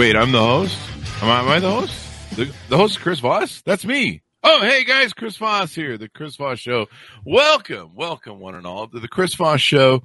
Wait, I'm the host? Am I, am I the host? The, the host is Chris Voss? That's me. Oh, hey guys, Chris Voss here, the Chris Voss Show. Welcome, welcome one and all to the Chris Voss Show.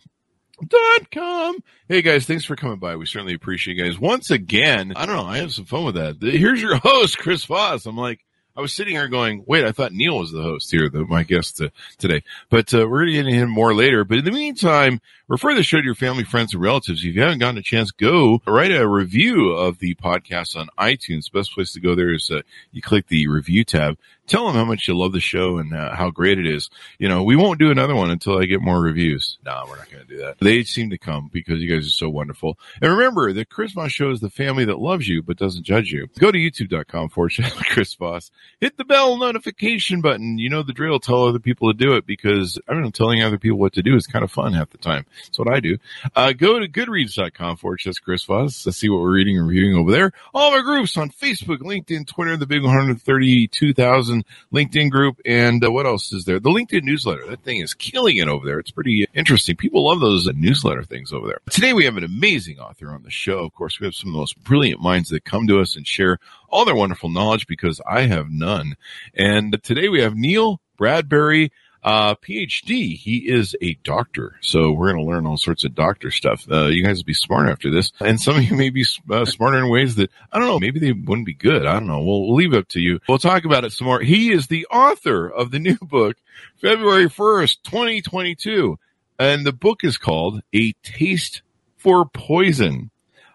Dot com. Hey guys, thanks for coming by. We certainly appreciate you guys. Once again, I don't know, I have some fun with that. Here's your host, Chris Voss. I'm like, I was sitting here going, wait, I thought Neil was the host here, the, my guest uh, today. But uh, we're going to get into him more later. But in the meantime, refer the show to your family, friends, and relatives. If you haven't gotten a chance, go write a review of the podcast on iTunes. Best place to go there is uh, you click the review tab tell them how much you love the show and uh, how great it is. You know, we won't do another one until I get more reviews. No, we're not going to do that. They seem to come because you guys are so wonderful. And remember, the Chris Voss Show is the family that loves you but doesn't judge you. Go to youtube.com slash Chris Voss. Hit the bell notification button. You know the drill. Tell other people to do it because I don't know, telling other people what to do is kind of fun half the time. That's what I do. Uh, go to goodreads.com forward slash Chris Voss. Let's see what we're reading and reviewing over there. All of our groups on Facebook, LinkedIn, Twitter, the big 132,000 LinkedIn group, and uh, what else is there? The LinkedIn newsletter. That thing is killing it over there. It's pretty interesting. People love those uh, newsletter things over there. Today we have an amazing author on the show. Of course, we have some of the most brilliant minds that come to us and share all their wonderful knowledge because I have none. And today we have Neil Bradbury uh, PhD. He is a doctor. So we're going to learn all sorts of doctor stuff. Uh, you guys will be smart after this. And some of you may be uh, smarter in ways that, I don't know, maybe they wouldn't be good. I don't know. We'll, we'll leave it up to you. We'll talk about it some more. He is the author of the new book, February 1st, 2022. And the book is called A Taste for Poison.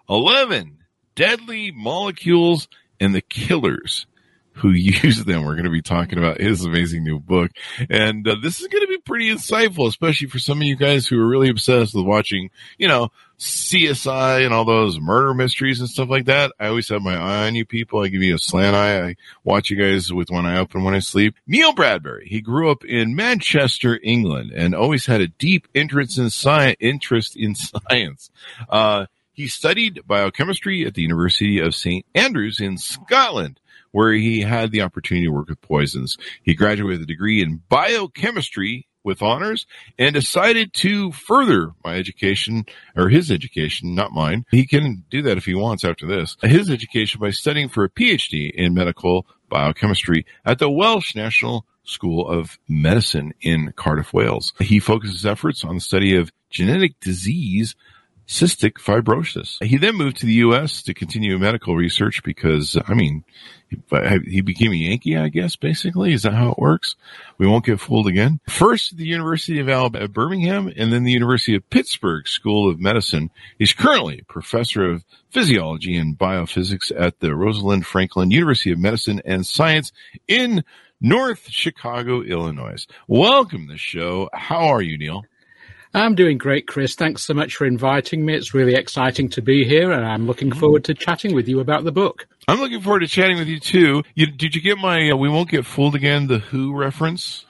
11 Deadly Molecules and the Killers who use them. We're going to be talking about his amazing new book. And uh, this is going to be pretty insightful, especially for some of you guys who are really obsessed with watching, you know, CSI and all those murder mysteries and stuff like that. I always have my eye on you people. I give you a slant eye. I watch you guys with one eye open when I sleep. Neil Bradbury. He grew up in Manchester, England and always had a deep interest in science, interest in science. Uh, he studied biochemistry at the University of St. Andrews in Scotland where he had the opportunity to work with poisons. He graduated with a degree in biochemistry with honors and decided to further my education or his education, not mine. He can do that if he wants after this. His education by studying for a PhD in medical biochemistry at the Welsh National School of Medicine in Cardiff, Wales. He focuses efforts on the study of genetic disease cystic fibrosis. He then moved to the U.S. to continue medical research because, I mean, he became a Yankee, I guess, basically. Is that how it works? We won't get fooled again. First, the University of Alabama, Birmingham, and then the University of Pittsburgh School of Medicine. He's currently a professor of physiology and biophysics at the Rosalind Franklin University of Medicine and Science in North Chicago, Illinois. Welcome to the show. How are you, Neil? I'm doing great, Chris. Thanks so much for inviting me. It's really exciting to be here, and I'm looking forward to chatting with you about the book. I'm looking forward to chatting with you too. You, did you get my uh, "We Won't Get Fooled Again" the Who reference?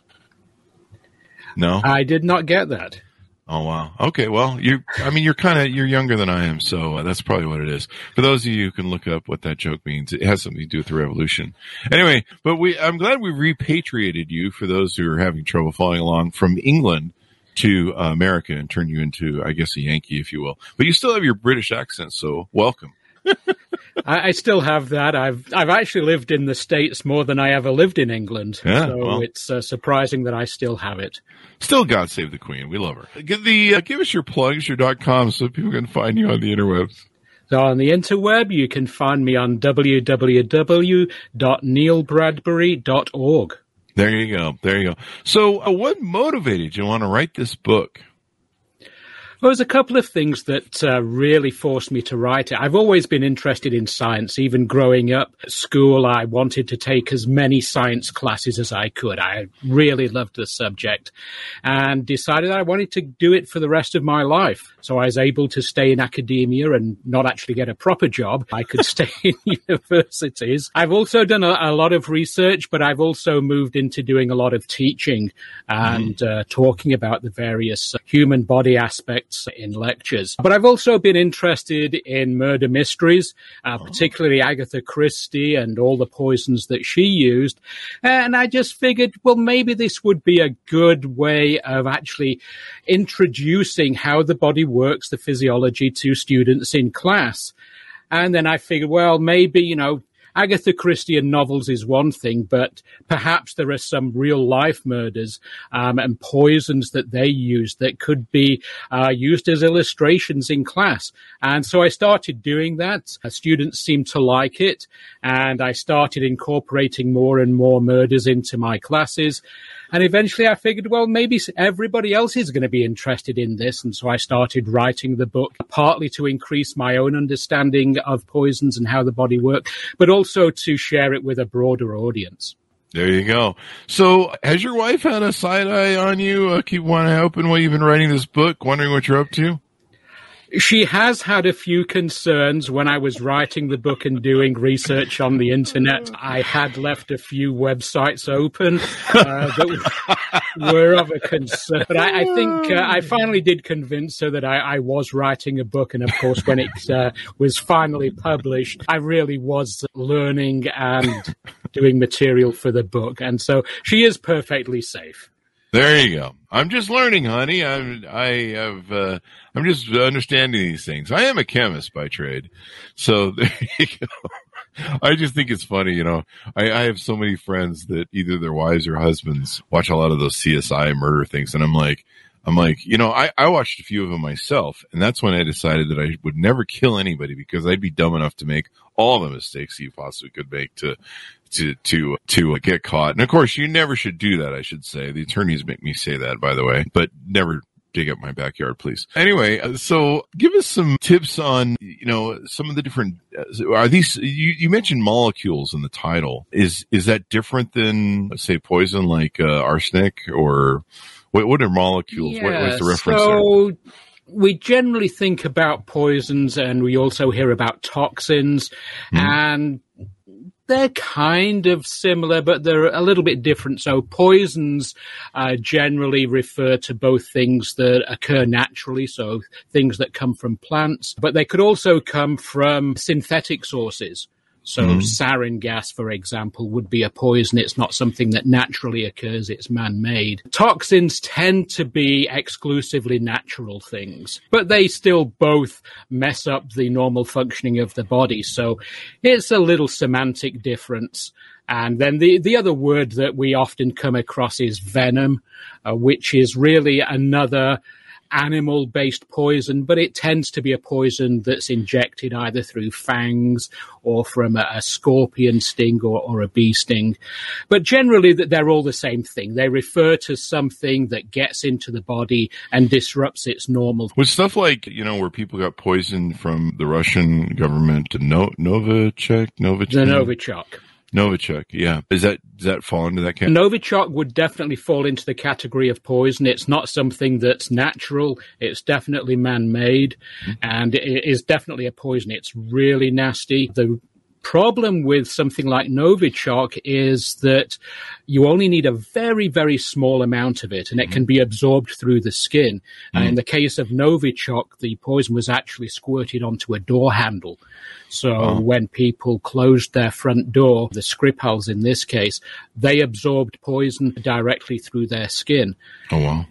No, I did not get that. Oh wow. Okay. Well, you. I mean, you're kind of you're younger than I am, so uh, that's probably what it is. For those of you who can look up what that joke means, it has something to do with the revolution. Anyway, but we. I'm glad we repatriated you for those who are having trouble following along from England to uh, America and turn you into, I guess, a Yankee, if you will. But you still have your British accent, so welcome. I, I, still have that. I've I've actually lived in the states more than I ever lived in England. Yeah, so well, it's uh, surprising that I still have it. Still, God save the Queen. We love her. Give the uh, give us your plugs, your dot com, so people can find you on the interwebs. So on the interweb, you can find me on www.neilbradbury.org. There you go. There you go. So, uh, what motivated you want to write this book? Well, there's a couple of things that uh, really forced me to write it. I've always been interested in science. Even growing up at school, I wanted to take as many science classes as I could. I really loved the subject and decided I wanted to do it for the rest of my life. So I was able to stay in academia and not actually get a proper job. I could stay in universities. I've also done a, a, lot of research, but I've also moved into doing a lot of teaching and mm. uh, talking about the various human body aspects in lectures. But I've also been interested in murder mysteries, uh, oh. particularly Agatha Christie and all the poisons that she used. And I just figured, well, maybe this would be a good way of actually introducing how the body works, the physiology to students in class. And then I figured, well, maybe, you know, Agatha Christie and novels is one thing, but perhaps there are some real life murders um, and poisons that they use that could be uh, used as illustrations in class. And so I started doing that. Uh, students seemed to like it, and I started incorporating more and more murders into my classes. And eventually I figured, well, maybe everybody else is going to be interested in this. And so I started writing the book partly to increase my own understanding of poisons and how the body works, but also to share it with a broader audience. There you go. So, has your wife had a side eye on you? Uh, keep one eye open while you've been writing this book, wondering what you're up to? She has had a few concerns when I was writing the book and doing research on the internet. I had left a few websites open uh, that were of a concern. But I, I think uh, I finally did convince her that I, I, was writing a book. And of course, when it uh, was finally published, I really was learning and doing material for the book. And so she is perfectly safe. There you go. I'm just learning, honey. I'm I have uh, I'm just understanding these things. I am a chemist by trade, so there you go. I just think it's funny, you know. I, I have so many friends that either their wives or husbands watch a lot of those CSI murder things, and I'm like, I'm like, you know, I, I watched a few of them myself, and that's when I decided that I would never kill anybody because I'd be dumb enough to make all the mistakes you possibly could make to to to to get caught. And of course, you never should do that. I should say the attorneys make me say that, by the way, but never dig up my backyard, please. Anyway, uh, so give us some tips on, you know, some of the different, uh, are these, you, you mentioned molecules in the title. Is, is that different than, say, poison like uh, arsenic or what, what are molecules? Yeah, what, what's the reference so- there? we generally think about poisons and we also hear about toxins mm. and they're kind of similar, but they're a little bit different. So poisons uh, generally refer to both things that occur naturally, so things that come from plants, but they could also come from synthetic sources. So mm. sarin gas, for example, would be a poison. It's not something that naturally occurs. It's man-made. Toxins tend to be exclusively natural things, but they still both mess up the normal functioning of the body. So it's a little semantic difference. And then the, the other word that we often come across is venom, uh, which is really another animal based poison, but it tends to be a poison that's injected either through fangs or from a, a scorpion sting or, or, a bee sting. But generally, that they're all the same thing. They refer to something that gets into the body and disrupts its normal. With stuff like, you know, where people got poisoned from the Russian government, no, Novichok, Novichok? The Novichok. Novichok, yeah. Is that does that fall into that category? Novichok would definitely fall into the category of poison. It's not something that's natural. It's definitely man-made, mm-hmm. and it is definitely a poison. It's really nasty. The problem with something like Novichok is that you only need a very, very small amount of it and it mm-hmm. can be absorbed through the skin. Mm-hmm. And in the case of Novichok, the poison was actually squirted onto a door handle. So oh. when people closed their front door, the Skripals in this case, they absorbed poison directly through their skin. Oh, wow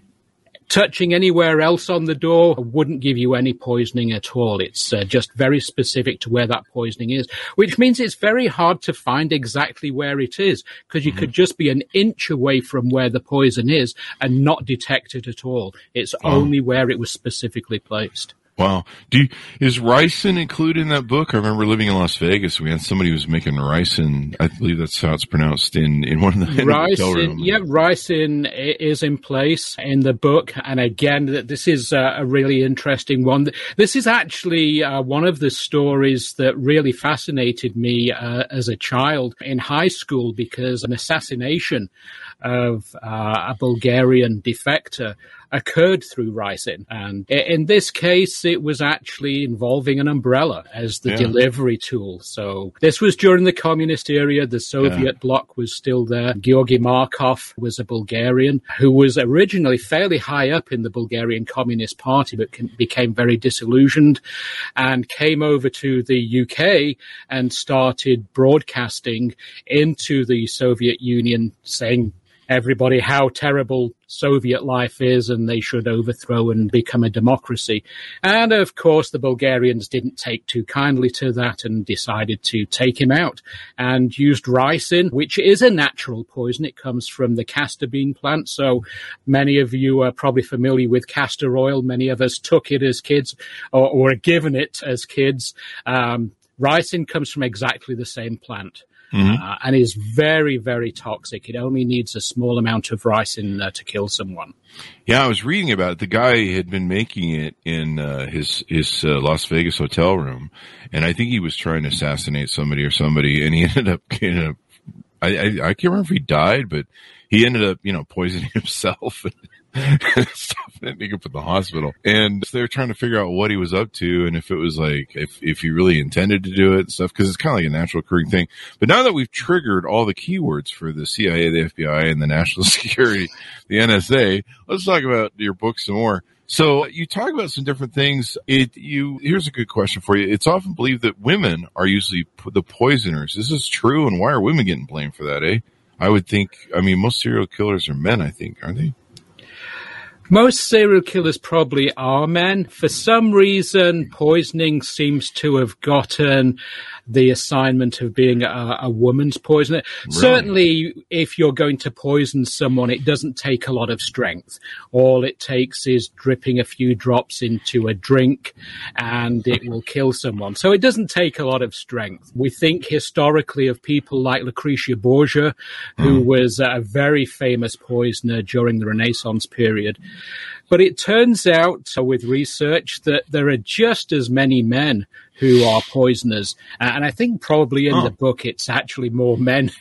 touching anywhere else on the door wouldn't give you any poisoning at all. It's uh, just very specific to where that poisoning is, which means it's very hard to find exactly where it is because you mm-hmm. could just be an inch away from where the poison is and not detect it at all. It's oh. only where it was specifically placed. Wow. Do you, is ricin included in that book? I remember living in Las Vegas. We had somebody who was making ricin. I believe that's how it's pronounced in, in one of the ricin. Yeah, ricin is in place in the book. And again, this is a really interesting one. This is actually uh, one of the stories that really fascinated me uh, as a child in high school because an assassination of uh, a Bulgarian defector occurred through ricin. And in this case, it was actually involving an umbrella as the yeah. delivery tool. So this was during the communist era. The Soviet yeah. bloc was still there. Georgy Markov was a Bulgarian who was originally fairly high up in the Bulgarian Communist Party, but became very disillusioned and came over to the UK and started broadcasting into the Soviet Union saying everybody how terrible Soviet life is and they should overthrow and become a democracy. And of course, the Bulgarians didn't take too kindly to that and decided to take him out and used ricin, which is a natural poison. It comes from the castor bean plant. So many of you are probably familiar with castor oil. Many of us took it as kids or, given it as kids. Um, ricin comes from exactly the same plant mm-hmm. uh, and is very, very toxic. It only needs a small amount of ricin uh, to kill someone. Yeah, I was reading about it. The guy had been making it in uh, his his uh, Las Vegas hotel room, and I think he was trying to assassinate somebody or somebody, and he ended up, ended up I, I, I can't remember if he died, but he ended up, you know, poisoning himself. Stuff ending up in the hospital. And they were trying to figure out what he was up to and if it was like, if, if he really intended to do it and stuff, because it's kind of like a natural occurring thing. But now that we've triggered all the keywords for the CIA, the FBI, and the national security, the NSA, let's talk about your book some more. So you talk about some different things. It you here's a good question for you. It's often believed that women are usually the poisoners. This is true? And why are women getting blamed for that? Eh? I would think. I mean, most serial killers are men. I think, aren't they? Most serial killers probably are men. For some reason, poisoning seems to have gotten the assignment of being a, a woman's poisoner. Right. Certainly, if you're going to poison someone, it doesn't take a lot of strength. All it takes is dripping a few drops into a drink and it will kill someone. So it doesn't take a lot of strength. We think historically of people like Lucretia Borgia, who mm. was a very famous poisoner during the Renaissance period. But it turns out uh, with research that there are just as many men who are poisoners. And I think probably in oh. the book, it's actually more men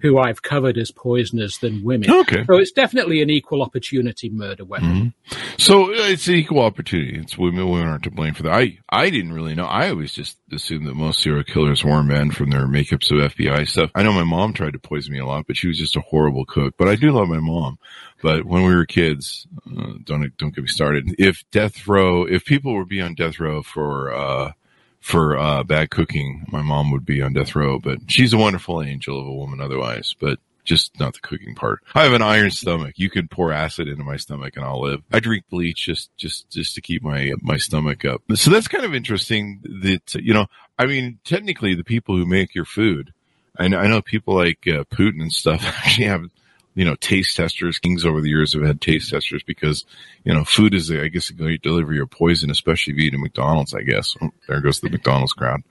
who I've covered as poisoners than women. Okay. So it's definitely an equal opportunity murder weapon. Mm-hmm. So uh, it's an equal opportunity. It's women, women aren't to blame for that. I, I didn't really know. I always just assumed that most serial killers were men from their makeups of FBI stuff. I know my mom tried to poison me a lot, but she was just a horrible cook. But I do love my mom. But when we were kids, uh, don't don't get me started. If death row, if people would be on death row for uh, for uh, bad cooking, my mom would be on death row. But she's a wonderful angel of a woman, otherwise. But just not the cooking part. I have an iron stomach. You can pour acid into my stomach and I'll live. I drink bleach just, just, just to keep my, my stomach up. So that's kind of interesting that, you know, I mean, technically the people who make your food, I know, I know people like uh, Putin and stuff actually have you know, taste testers. Kings over the years have had taste testers because, you know, food is, I guess, a great delivery of poison, especially if you eat at McDonald's, I guess. Oh, there goes the McDonald's crowd.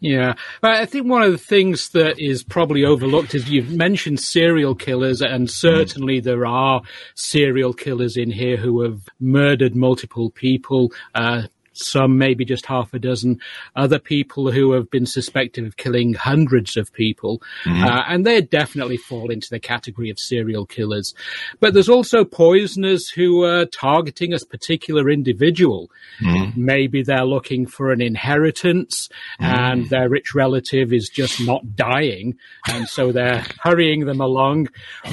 Yeah, I think one of the things that is probably overlooked is you've mentioned serial killers, and certainly there are serial killers in here who have murdered multiple people. Uh, some maybe just half a dozen, other people who have been suspected of killing hundreds of people, mm-hmm. uh, and they definitely fall into the category of serial killers. But there's also poisoners who are targeting a particular individual. Mm-hmm. Maybe they're looking for an inheritance, mm-hmm. and their rich relative is just not dying, and so they're hurrying them along,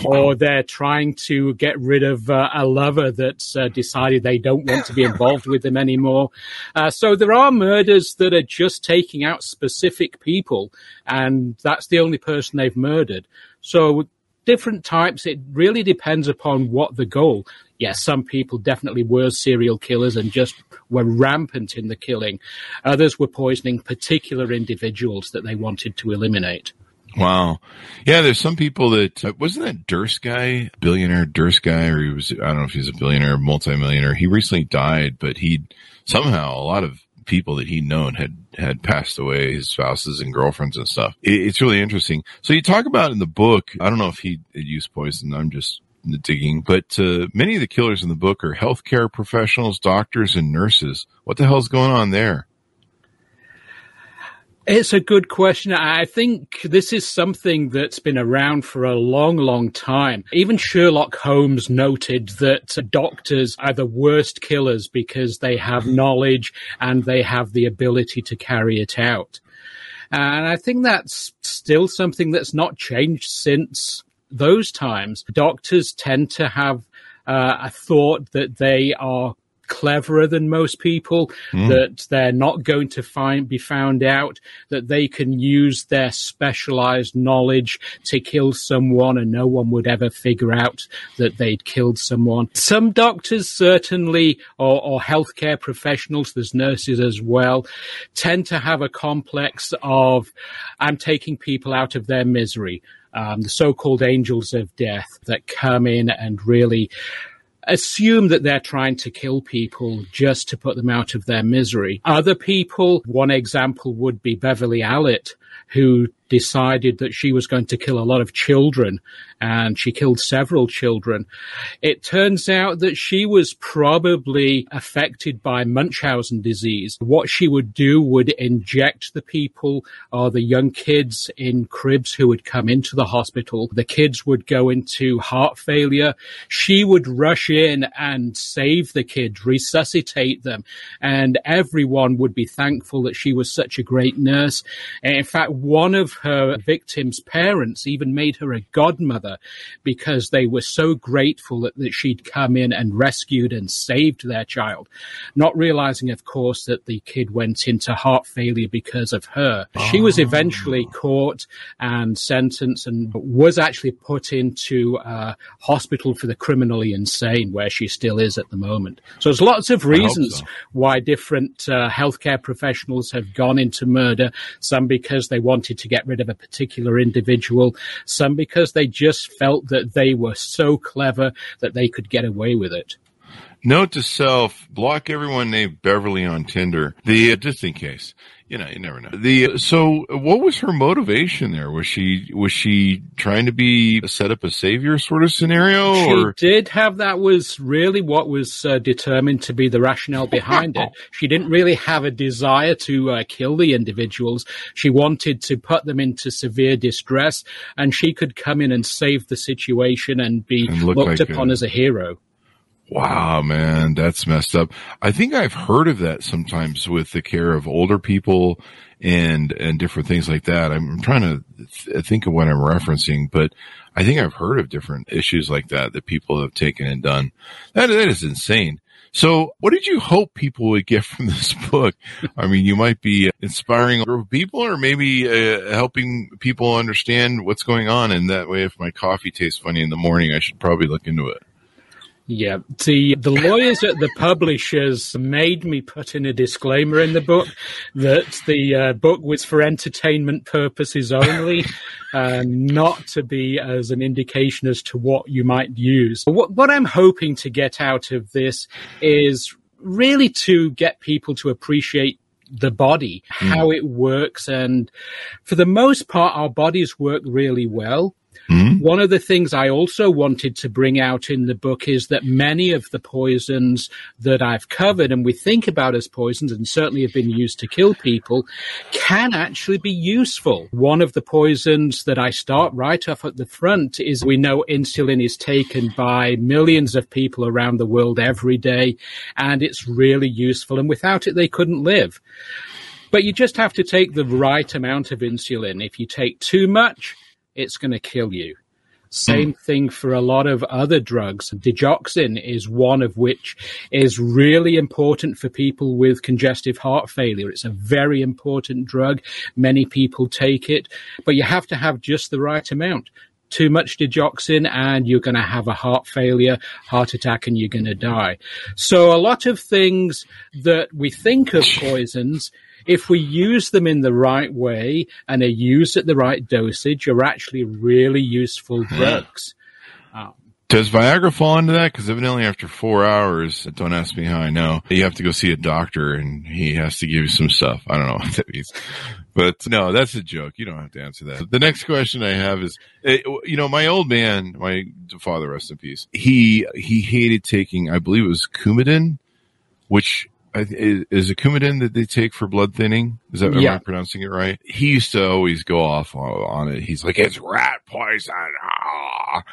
or they're trying to get rid of uh, a lover that's uh, decided they don't want to be involved with them anymore. Uh, so there are murders that are just taking out specific people, and that's the only person they've murdered. So different types. It really depends upon what the goal. Yes, some people definitely were serial killers and just were rampant in the killing. Others were poisoning particular individuals that they wanted to eliminate. Wow. Yeah, there's some people that uh, wasn't that Durst guy, billionaire Durst guy, or he was I don't know if he's a billionaire, multimillionaire. He recently died, but he somehow a lot of people that he'd known had had passed away, his spouses and girlfriends and stuff. It, it's really interesting. So you talk about in the book. I don't know if he used poison. I'm just digging, but uh, many of the killers in the book are healthcare professionals, doctors, and nurses. What the hell's going on there? It's a good question. I think this is something that's been around for a long, long time. Even Sherlock Holmes noted that doctors are the worst killers because they have knowledge and they have the ability to carry it out. And I think that's still something that's not changed since those times. Doctors tend to have uh, a thought that they are cleverer than most people, mm. that they're not going to find, be found out, that they can use their specialized knowledge to kill someone and no one would ever figure out that they'd killed someone. Some doctors certainly, or, or healthcare professionals, there's nurses as well, tend to have a complex of, I'm taking people out of their misery. Um, the so-called angels of death that come in and really assume that they're trying to kill people just to put them out of their misery. Other people, one example would be Beverly Allitt, who decided that she was going to kill a lot of children and she killed several children. It turns out that she was probably affected by Munchausen disease. What she would do would inject the people or the young kids in cribs who would come into the hospital. The kids would go into heart failure. She would rush in and save the kids, resuscitate them, and everyone would be thankful that she was such a great nurse. In fact, one of her victim's parents even made her a godmother because they were so grateful that, that she'd come in and rescued and saved their child, not realizing, of course, that the kid went into heart failure because of her. Oh. She was eventually caught and sentenced and was actually put into a hospital for the criminally insane, where she still is at the moment. So there's lots of reasons so. why different uh, healthcare professionals have gone into murder. Some because they wanted to get rid of a particular individual, some because they just felt that they were so clever that they could get away with it. Note to self: block everyone named Beverly on Tinder. The uh, just in case, you know, you never know. The so, what was her motivation there? Was she was she trying to be set up a savior sort of scenario? She or? did have that. Was really what was uh, determined to be the rationale behind it. She didn't really have a desire to uh, kill the individuals. She wanted to put them into severe distress, and she could come in and save the situation and be and looked like upon a, as a hero. Wow, man, that's messed up. I think I've heard of that sometimes with the care of older people and, and different things like that. I'm trying to th- think of what I'm referencing, but I think I've heard of different issues like that that people have taken and done. That, that is insane. So what did you hope people would get from this book? I mean, you might be inspiring a group of people or maybe uh, helping people understand what's going on. And that way, if my coffee tastes funny in the morning, I should probably look into it. Yeah, the the lawyers at the publishers made me put in a disclaimer in the book that the uh, book was for entertainment purposes only, uh, not to be as an indication as to what you might use. What what I'm hoping to get out of this is really to get people to appreciate the body, mm. how it works, and for the most part, our bodies work really well. Mm-hmm. One of the things I also wanted to bring out in the book is that many of the poisons that I've covered and we think about as poisons and certainly have been used to kill people can actually be useful. One of the poisons that I start right off at the front is we know insulin is taken by millions of people around the world every day and it's really useful and without it they couldn't live. But you just have to take the right amount of insulin. If you take too much, it's going to kill you. Same mm. thing for a lot of other drugs. Digoxin is one of which is really important for people with congestive heart failure. It's a very important drug. Many people take it, but you have to have just the right amount. Too much digoxin and you're going to have a heart failure, heart attack, and you're going to die. So a lot of things that we think of poisons if we use them in the right way and are used at the right dosage, are actually really useful drugs. Um, Does Viagra fall into that? Because evidently, after four hours, don't ask me how I know. You have to go see a doctor, and he has to give you some stuff. I don't know what that means, but no, that's a joke. You don't have to answer that. The next question I have is, eh, you know, my old man, my father, rest in peace. He he hated taking, I believe it was Coumadin, which is a Coumadin that they take for blood thinning. Is that yeah. am I pronouncing it right? He used to always go off on it. He's like, it's rat poison. Ah.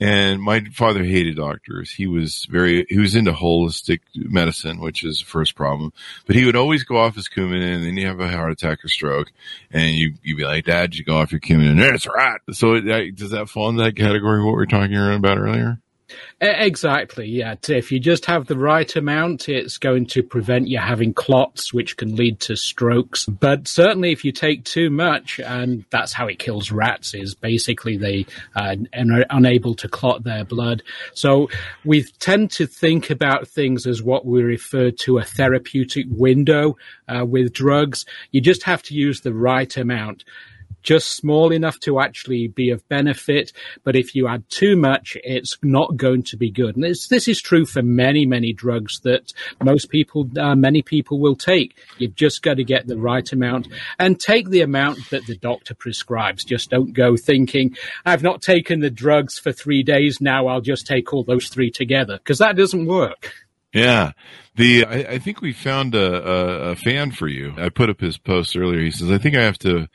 And my father hated doctors. He was very, he was into holistic medicine, which is the first problem. But he would always go off his Coumadin and then you have a heart attack or stroke. And you, you'd be like, Dad, you go off your Coumadin. It's rat. So it, does that fall in that category, what we were talking about earlier? Exactly, yeah. If you just have the right amount, it's going to prevent you having clots, which can lead to strokes. But certainly, if you take too much, and that's how it kills rats, is basically they uh, are unable to clot their blood. So we tend to think about things as what we refer to a therapeutic window uh, with drugs. You just have to use the right amount just small enough to actually be of benefit. But if you add too much, it's not going to be good. And this, this is true for many, many drugs that most people, uh, many people will take. You've just got to get the right amount and take the amount that the doctor prescribes. Just don't go thinking, I've not taken the drugs for three days. Now I'll just take all those three together because that doesn't work. Yeah. The I, I think we found a, a, a, fan for you. I put up his post earlier. He says, I think I have to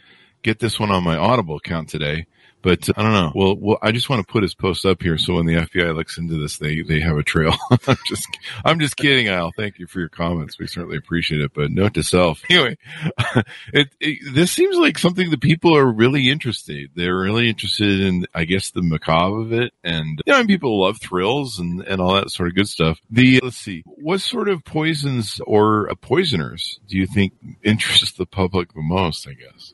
get this one on my Audible account today. But I don't know. Well, well, I just want to put his post up here so when the FBI looks into this, they they have a trail. I'm just I'm just kidding, Al. Thank you for your comments. We certainly appreciate it. But note to self. Anyway, it, it, this seems like something that people are really interested. They're really interested in, I guess, the macabre of it, and you know, people love thrills and and all that sort of good stuff. The let's see, what sort of poisons or poisoners do you think interest the public the most? I guess.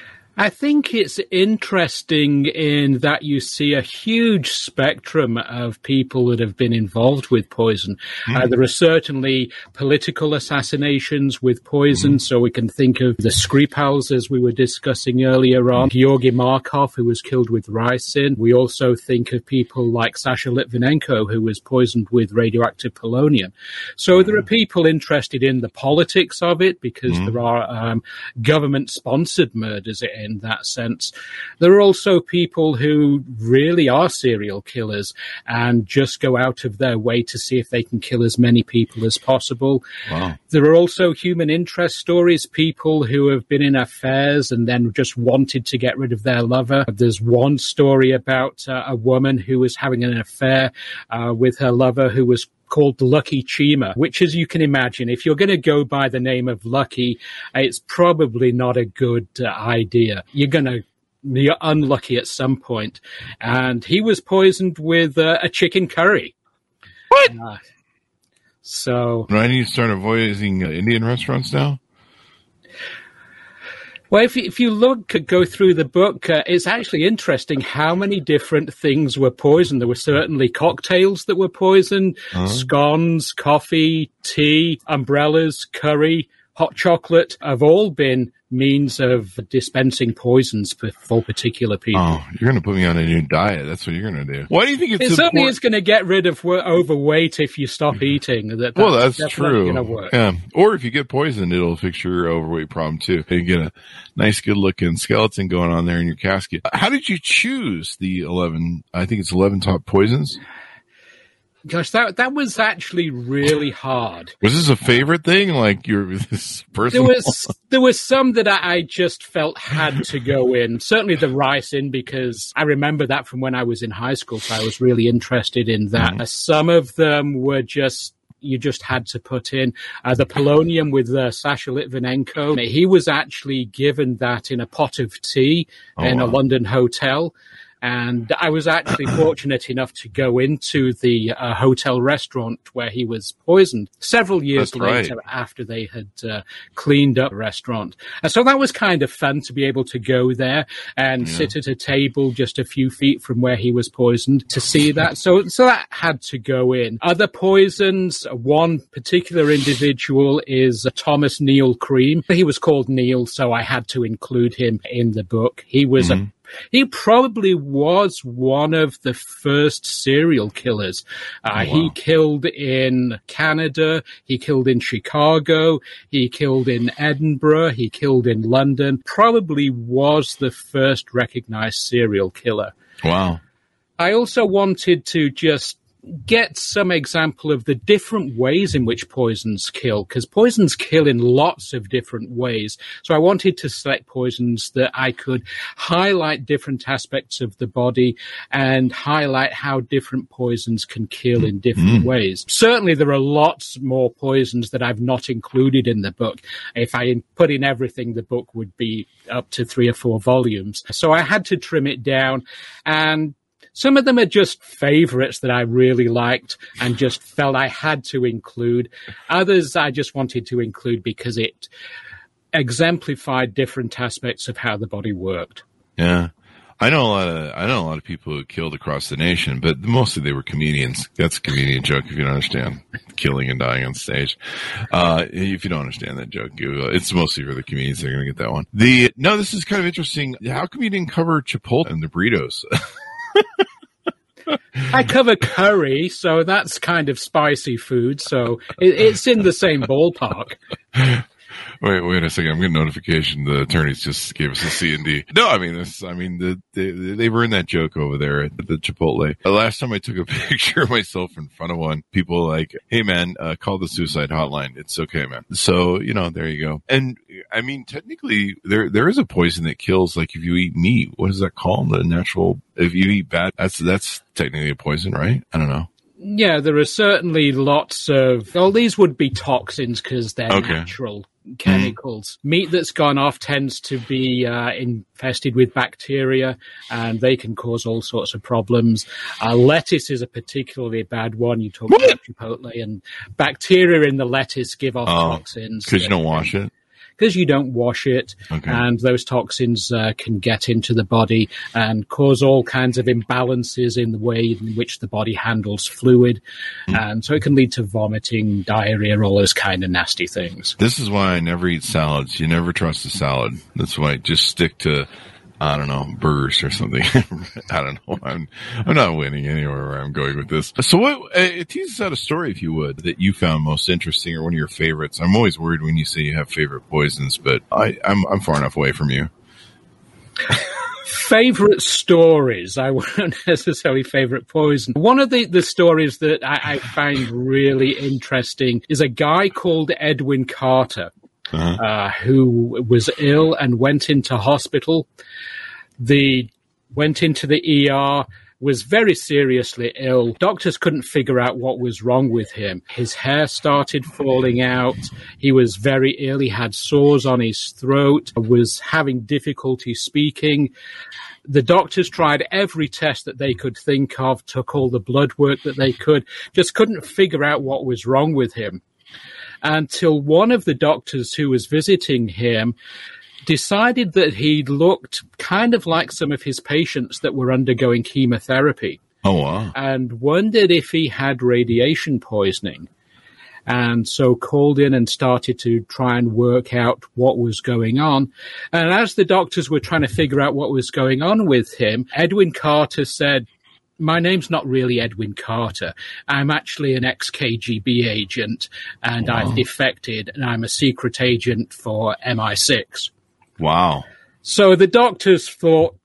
I think it's interesting in that you see a huge spectrum of people that have been involved with poison. Mm. Uh, there are certainly political assassinations with poison, mm. so we can think of the Skripals as we were discussing earlier on, Georgy Markov, who was killed with ricin. We also think of people like Sasha Litvinenko, who was poisoned with radioactive polonium. So mm. there are people interested in the politics of it because mm. there are um, government-sponsored murders in that sense. There are also people who really are serial killers and just go out of their way to see if they can kill as many people as possible. Wow. There are also human interest stories, people who have been in affairs and then just wanted to get rid of their lover. There's one story about uh, a woman who was having an affair uh, with her lover who was called Lucky Cheema, which, as you can imagine, if you're going to go by the name of Lucky, it's probably not a good uh, idea. You're going to you're unlucky at some point. And he was poisoned with uh, a chicken curry. What? Uh, so. I need to start avoiding uh, Indian restaurants now? Well, if, if you look, go through the book, uh, it's actually interesting how many different things were poisoned. There were certainly cocktails that were poisoned, uh-huh. scones, coffee, tea, umbrellas, curry, hot chocolate have all been means of dispensing poisons for, particular people. Oh, you're going to put me on a new diet. That's what you're going to do. Why do you think it's it certainly is going to get rid of overweight if you stop eating. That, that's well, that's true. Yeah, or if you get poisoned, it'll fix your overweight problem too. You get a nice, good looking skeleton going on there in your casket. How did you choose the eleven? I think it's eleven top poisons. Gosh, that that was actually really hard. Was this a favorite thing? Like your this person? There was there was some that I, I, just felt had to go in. Certainly the ricin because I remember that from when I was in high school, so I was really interested in that. Mm-hmm. Some of them were just you just had to put in uh, the polonium with uh, Sasha Litvinenko. He was actually given that in a pot of tea oh, in wow. a London hotel. And I was actually fortunate enough to go into the uh, hotel restaurant where he was poisoned several years That's later right. after they had uh, cleaned up the restaurant. And so that was kind of fun to be able to go there and yeah. sit at a table just a few feet from where he was poisoned to see that. So, so that had to go in. Other poisons, one particular individual is Thomas Neill Cream. He was called Neil, so I had to include him in the book. He was mm-hmm. a He probably was one of the first serial killers. Uh, Oh, wow. He killed in Canada. He killed in Chicago. He killed in Edinburgh. He killed in London. Probably was the first recognized serial killer. Wow. I also wanted to just get some example of the different ways in which poisons kill, because poisons kill in lots of different ways. So I wanted to select poisons that I could highlight different aspects of the body and highlight how different poisons can kill in different mm. ways. Certainly there are lots more poisons that I've not included in the book. If I put in everything, the book would be up to three or four volumes. So I had to trim it down and some of them are just favorites that I really liked and just felt I had to include. Others I just wanted to include because it exemplified different aspects of how the body worked. Yeah. I know a lot of I know a lot of people who killed across the nation, but mostly they were comedians. That's a comedian joke if you don't understand killing and dying on stage. Uh, if you don't understand that joke, it's mostly for the comedians. They're going to get that one. The no, this is kind of interesting. How come you didn't cover Chipotle and the burritos? I cover curry, so that's kind of spicy food, so it, it's in the same ballpark. Wait, wait a second. I'm getting notification. The attorneys just gave us a C and D. No, I mean this. I mean the, they they were in that joke over there at the Chipotle. The last time I took a picture of myself in front of one, people were like, "Hey man, uh, call the suicide hotline. It's okay, man." So you know, there you go. And I mean, technically, there there is a poison that kills. Like if you eat meat, what is that called? The natural. If you eat bad, that's that's technically a poison, right? I don't know. Yeah, there are certainly lots of. Well, these would be toxins because they're Okay. natural chemicals. Meat that's gone off tends to be uh, infested with bacteria, and they can cause all sorts of problems. Uh, lettuce is a particularly bad one. You talk about Chipotle, and bacteria in the lettuce give off Oh, toxins Because you don't wash it. Because you don't wash it, Okay. and those toxins uh, can get into the body and cause all kinds of imbalances in the way in which the body handles fluid, Hmm. and so it can lead to vomiting, diarrhea, all those kind of nasty things. This is why I never eat salads. You never trust a salad. That's why I just stick to, I don't know, burgers or something. I don't know. I'm, I'm not winning anywhere where I'm going with this. So what, uh, tease us out a story, if you would, that you found most interesting or one of your favorites. I'm always worried when you say you have favorite poisons, but I, I'm, I'm far enough away from you. Favorite stories? I wouldn't necessarily favorite poison. One of the, the stories that I, I find really interesting is a guy called Edwin Carter. Uh-huh. uh, who was ill and went into hospital. The went into the ER, was very seriously ill. Doctors couldn't figure out what was wrong with him. His hair started falling out. He was very ill. He had sores on his throat, was having difficulty speaking. The doctors tried every test that they could think of, took all the blood work that they could, just couldn't figure out what was wrong with him until one of the doctors who was visiting him decided that he looked kind of like some of his patients that were undergoing chemotherapy Oh, wow. and wondered if he had radiation poisoning. And so called in and started to try and work out what was going on. And as the doctors were trying to figure out what was going on with him, Edwin Carter said, my name's not really Edwin Carter. I'm actually an ex KGB agent and I've defected and I'm a secret agent for MI6. Wow. So the doctors thought,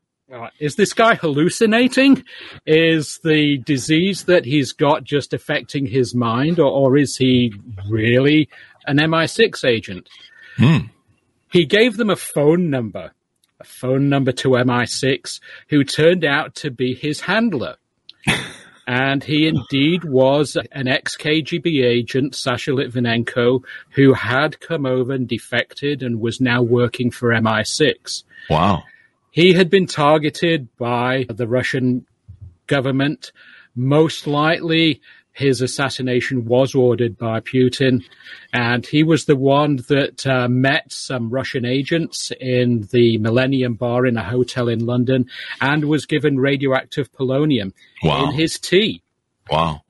is this guy hallucinating? Is the disease that he's got just affecting his mind, or, or is he really an MI6 agent? Hmm. He gave them a phone number, a phone number to MI6, who turned out to be his handler. And he indeed was an ex KGB agent, Sasha Litvinenko, who had come over and defected and was now working for MI6. Wow. He had been targeted by the Russian government. Most likely, his assassination was ordered by Putin, and he was the one that uh, met some Russian agents in the Millennium Bar in a hotel in London and was given radioactive polonium Wow. in his tea. Wow.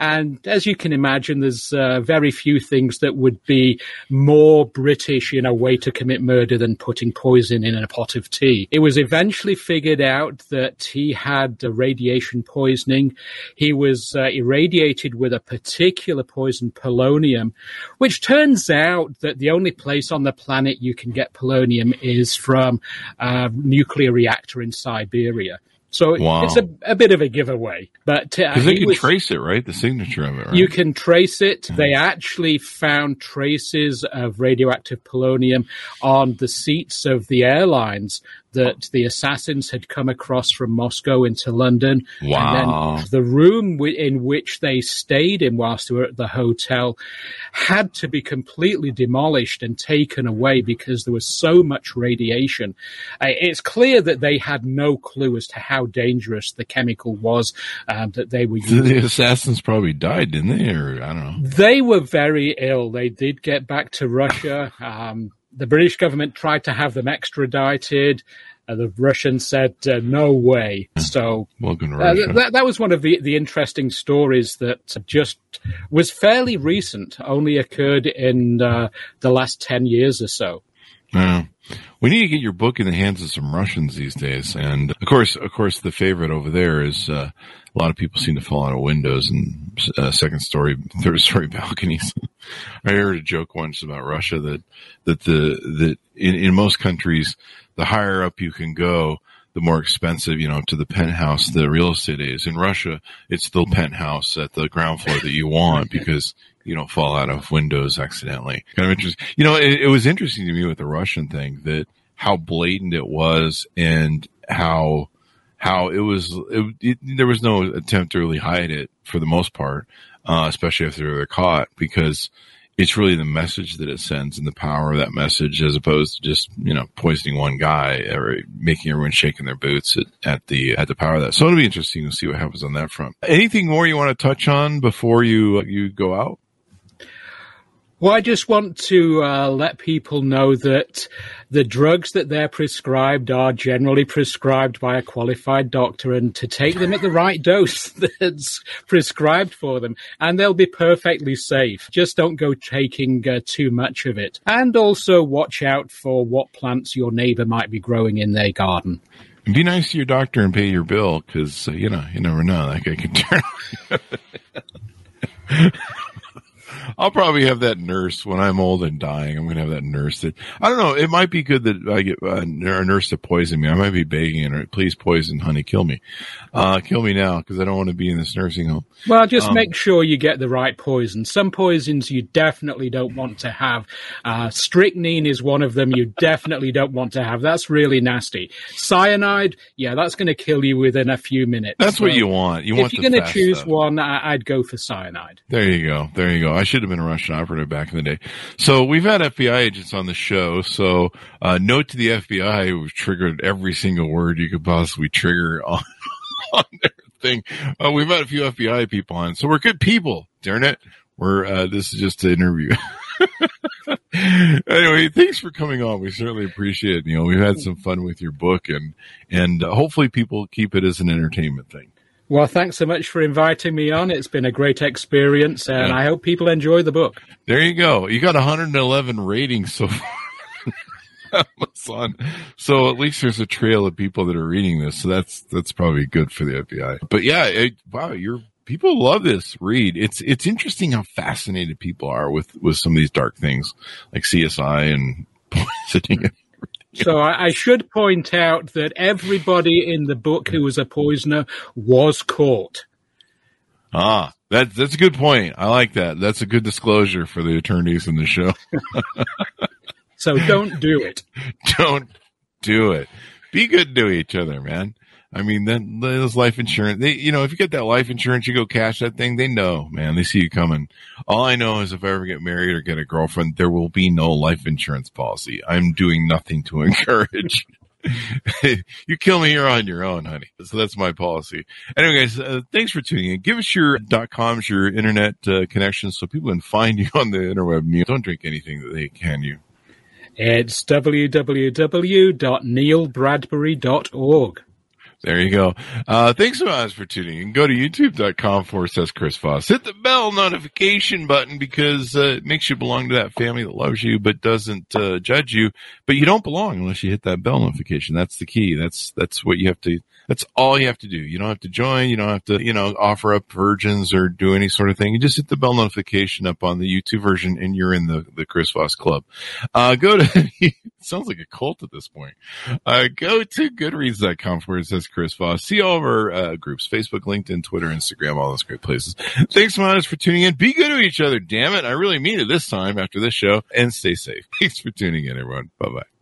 And as you can imagine, there's uh, very few things that would be more British in a way to commit murder than putting poison in a pot of tea. It was eventually figured out that he had radiation poisoning. He was uh, irradiated with a particular poison, polonium, which turns out that the only place on the planet you can get polonium is from a nuclear reactor in Siberia. So wow. it's a, a, bit of a giveaway, but uh, because uh, they can was, trace it, right? The signature of it. Right? You can trace it. Mm-hmm. They actually found traces of radioactive polonium on the seats of the airlines that the assassins had come across from Moscow into London. Wow. And then the room w- in which they stayed in whilst they were at the hotel had to be completely demolished and taken away because there was so much radiation. Uh, it's clear that they had no clue as to how dangerous the chemical was um, that they were using. The assassins probably died, didn't they? Or I don't know. They were very ill. They did get back to Russia. Um, the British government tried to have them extradited. Uh, the Russians said uh, no way. Hmm. So uh, that, that was one of the, the interesting stories that just was fairly recent, only occurred in uh, the last 10 years or so. Yeah. We need to get your book in the hands of some Russians these days. And of course, of course, the favorite over there is uh, a lot of people seem to fall out of windows and uh, second story, third story balconies. I heard a joke once about Russia that that the that in, in most countries, the higher up you can go, the more expensive, you know, to the penthouse the real estate is. In Russia, it's the penthouse at the ground floor that you want because you don't fall out of windows accidentally. Kind of interesting. You know, it, it was interesting to me with the Russian thing that how blatant it was and how how it was. It, it, there was no attempt to really hide it for the most part, uh, especially if they're caught because it's really the message that it sends and the power of that message as opposed to just, you know, poisoning one guy or making everyone shaking their boots at, at the, at the power of that. So it'll be interesting to see what happens on that front. Anything more you want to touch on before you, you go out? Well, I just want to uh, let people know that the drugs that they're prescribed are generally prescribed by a qualified doctor and to take them at the right dose that's prescribed for them. And they'll be perfectly safe. Just don't go taking uh, too much of it. And also watch out for what plants your neighbor might be growing in their garden. Be nice to your doctor and pay your bill because, uh, you know, you never know. That guy could turn. I'll probably have that nurse when I'm old and dying. I'm going to have that nurse that I don't know. It might be good that I get a nurse to poison me. I might be begging her, please poison, honey, kill me, uh, kill me now because I don't want to be in this nursing home. Well, just um, make sure you get the right poison. Some poisons you definitely don't want to have. Uh, strychnine is one of them. You definitely don't want to have. That's really nasty. Cyanide, yeah, that's going to kill you within a few minutes. That's so what you want. You if want. If you're going to choose stuff. one, I- I'd go for cyanide. There you go. There you go. I should have been a Russian operative back in the day. So we've had FBI agents on the show. So uh, note to the FBI, we've triggered every single word you could possibly trigger on, on their thing. Uh, we've had a few FBI people on, so we're good people. Darn it, we're uh, this is just an interview. anyway, thanks for coming on. We certainly appreciate it. You know, we've had some fun with your book, and and hopefully people keep it as an entertainment thing. Well, thanks so much for inviting me on. It's been a great experience, and yeah. I hope people enjoy the book. There you go. You got 111 ratings so far. Amazon. So at least there's a trail of people that are reading this. So that's that's probably good for the FBI. But yeah, it, wow, you're people love this read. It's it's interesting how fascinated people are with with some of these dark things like CSI and poisoning so I, I, should point out that everybody in the book who was a poisoner was caught. Ah, that, that's a good point. I like that. That's a good disclosure for the attorneys in the show. so don't do it. Don't do it. Be good to each other, man. I mean, then those life insurance, they, you know, if you get that life insurance, you go cash that thing, they know, man, they see you coming. All I know is if I ever get married or get a girlfriend, there will be no life insurance policy. I'm doing nothing to encourage. you kill me, you're on your own, honey. So that's my policy. Anyway, guys, uh, thanks for tuning in. Give us your dot coms, your internet uh, connections so people can find you on the interweb. Don't drink anything that they can you. It's www.neilbradbury.org. There you go. Uh, thanks so much for tuning in. Go to youtube.com forward slash Chris Voss. Hit the bell notification button because uh, it makes you belong to that family that loves you but doesn't uh, judge you. But you don't belong unless you hit that bell notification. That's the key. That's that's what you have to. That's all you have to do. You don't have to join. You don't have to, you know, offer up virgins or do any sort of thing. You just hit the bell notification up on the YouTube version and you're in the, the Chris Voss Club. Uh, go to, sounds like a cult at this point. Uh, go to goodreads.com where it says Chris Voss. See all of our uh, groups, Facebook, LinkedIn, Twitter, Instagram, all those great places. Thanks so for tuning in. Be good to each other. Damn it. I really mean it this time after this show and stay safe. Thanks for tuning in, everyone. Bye bye.